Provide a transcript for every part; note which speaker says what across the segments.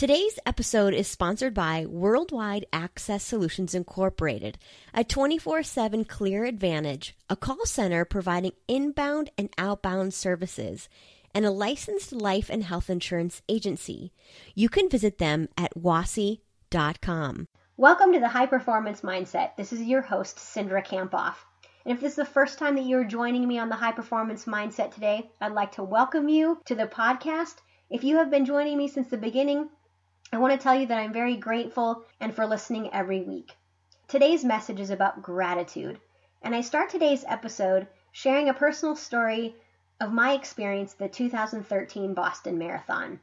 Speaker 1: Today's episode is sponsored by Worldwide Access Solutions Incorporated, a 24 7 Clear Advantage, a call center providing inbound and outbound services, and a licensed life and health insurance agency. You can visit them at wasi.com.
Speaker 2: Welcome to the High Performance Mindset. This is your host, Cindra Kamphoff. And if this is the first time that you're joining me on the High Performance Mindset today, I'd like to welcome you to the podcast. If you have been joining me since the beginning, I want to tell you that I'm very grateful and for listening every week. Today's message is about gratitude, and I start today's episode sharing a personal story of my experience at the 2013 Boston Marathon.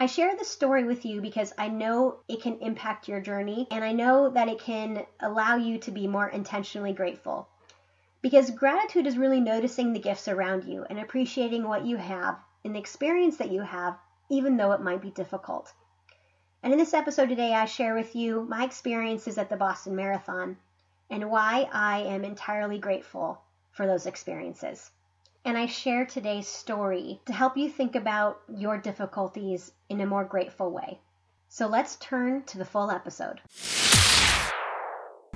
Speaker 2: I share this story with you because I know it can impact your journey and I know that it can allow you to be more intentionally grateful. Because gratitude is really noticing the gifts around you and appreciating what you have and the experience that you have even though it might be difficult. And in this episode today, I share with you my experiences at the Boston Marathon and why I am entirely grateful for those experiences. And I share today's story to help you think about your difficulties in a more grateful way. So let's turn to the full episode.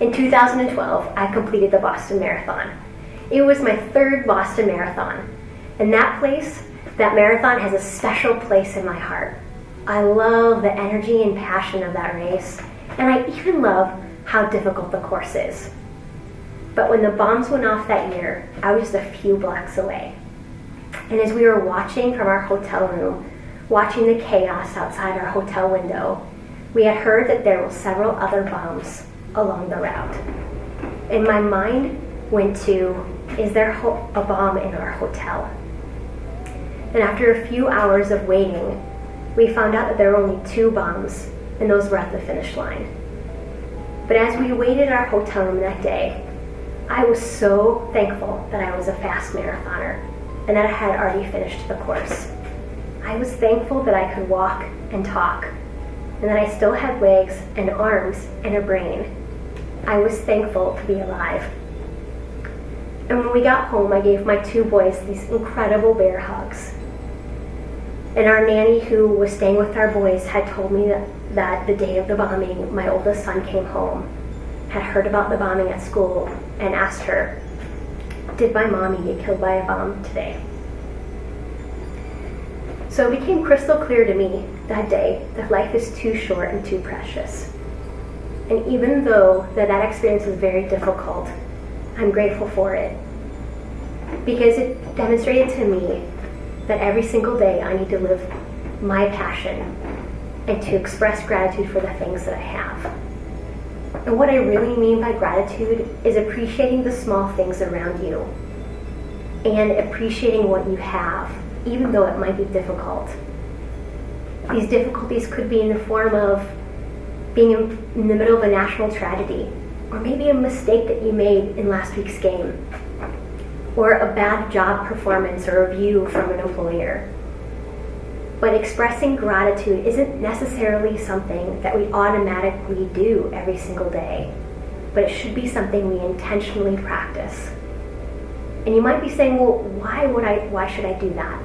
Speaker 2: In 2012, I completed the Boston Marathon. It was my third Boston Marathon, and that place that marathon has a special place in my heart. I love the energy and passion of that race, and I even love how difficult the course is. But when the bombs went off that year, I was just a few blocks away. And as we were watching from our hotel room, watching the chaos outside our hotel window, we had heard that there were several other bombs along the route. And my mind went to, is there a bomb in our hotel? And after a few hours of waiting, we found out that there were only two bombs, and those were at the finish line. But as we waited our hotel room that day, I was so thankful that I was a fast marathoner and that I had already finished the course. I was thankful that I could walk and talk, and that I still had legs and arms and a brain. I was thankful to be alive. And when we got home, I gave my two boys these incredible bear hugs. And our nanny, who was staying with our boys, had told me that, that the day of the bombing, my oldest son came home, had heard about the bombing at school, and asked her, Did my mommy get killed by a bomb today? So it became crystal clear to me that day that life is too short and too precious. And even though that, that experience was very difficult, I'm grateful for it. Because it demonstrated to me that every single day I need to live my passion and to express gratitude for the things that I have. And what I really mean by gratitude is appreciating the small things around you and appreciating what you have, even though it might be difficult. These difficulties could be in the form of being in the middle of a national tragedy, or maybe a mistake that you made in last week's game, or a bad job performance or review from an employer. But expressing gratitude isn't necessarily something that we automatically do every single day, but it should be something we intentionally practice. And you might be saying, well, why would I why should I do that?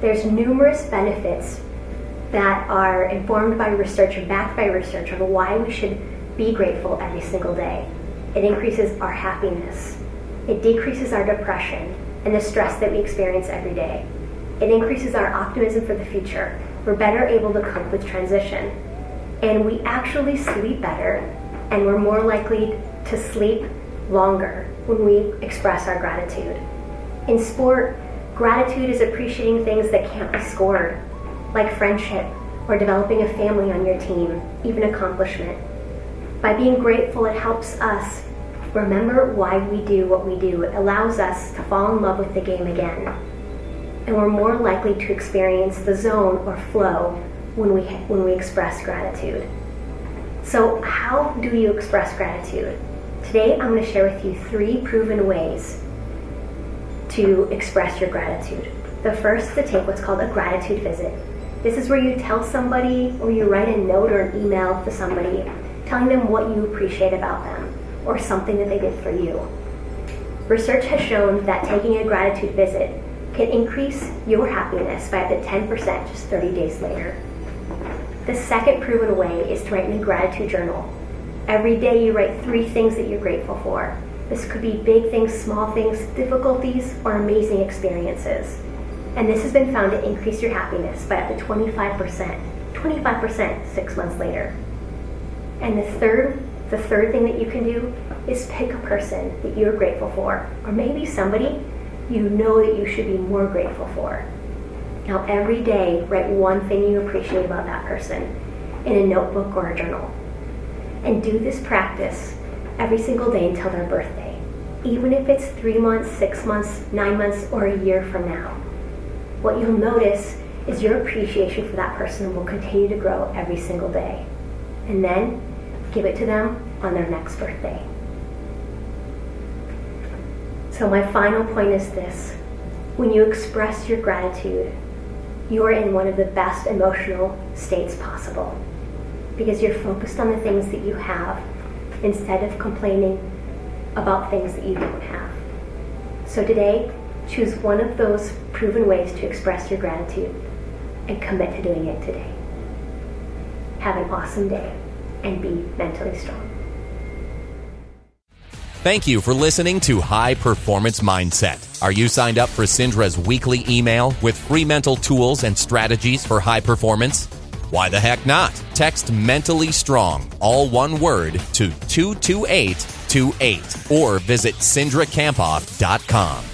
Speaker 2: There's numerous benefits that are informed by research and backed by research of why we should be grateful every single day. It increases our happiness. It decreases our depression and the stress that we experience every day. It increases our optimism for the future. We're better able to cope with transition. And we actually sleep better, and we're more likely to sleep longer when we express our gratitude. In sport, gratitude is appreciating things that can't be scored, like friendship or developing a family on your team, even accomplishment. By being grateful, it helps us remember why we do what we do. Allows us to fall in love with the game again. And we're more likely to experience the zone or flow when we, when we express gratitude. So, how do you express gratitude? Today, I'm going to share with you three proven ways to express your gratitude. The first is to take what's called a gratitude visit. This is where you tell somebody or you write a note or an email to somebody telling them what you appreciate about them or something that they did for you. Research has shown that taking a gratitude visit can increase your happiness by up to 10% just 30 days later. The second proven way is to write in a gratitude journal. Every day you write three things that you're grateful for. This could be big things, small things, difficulties, or amazing experiences. And this has been found to increase your happiness by up to 25%. 25% six months later. And the third, the third thing that you can do is pick a person that you're grateful for, or maybe somebody you know that you should be more grateful for. Now, every day, write one thing you appreciate about that person in a notebook or a journal. And do this practice every single day until their birthday, even if it's three months, six months, nine months, or a year from now. What you'll notice is your appreciation for that person will continue to grow every single day. And then give it to them on their next birthday. So, my final point is this when you express your gratitude, you are in one of the best emotional states possible because you're focused on the things that you have instead of complaining about things that you don't have. So, today, choose one of those proven ways to express your gratitude and commit to doing it today. Have an awesome day and be mentally strong.
Speaker 3: Thank you for listening to High Performance Mindset. Are you signed up for Cindra's weekly email with free mental tools and strategies for high performance? Why the heck not? Text mentally strong, all one word, to 22828 or visit cindrakamphoff.com.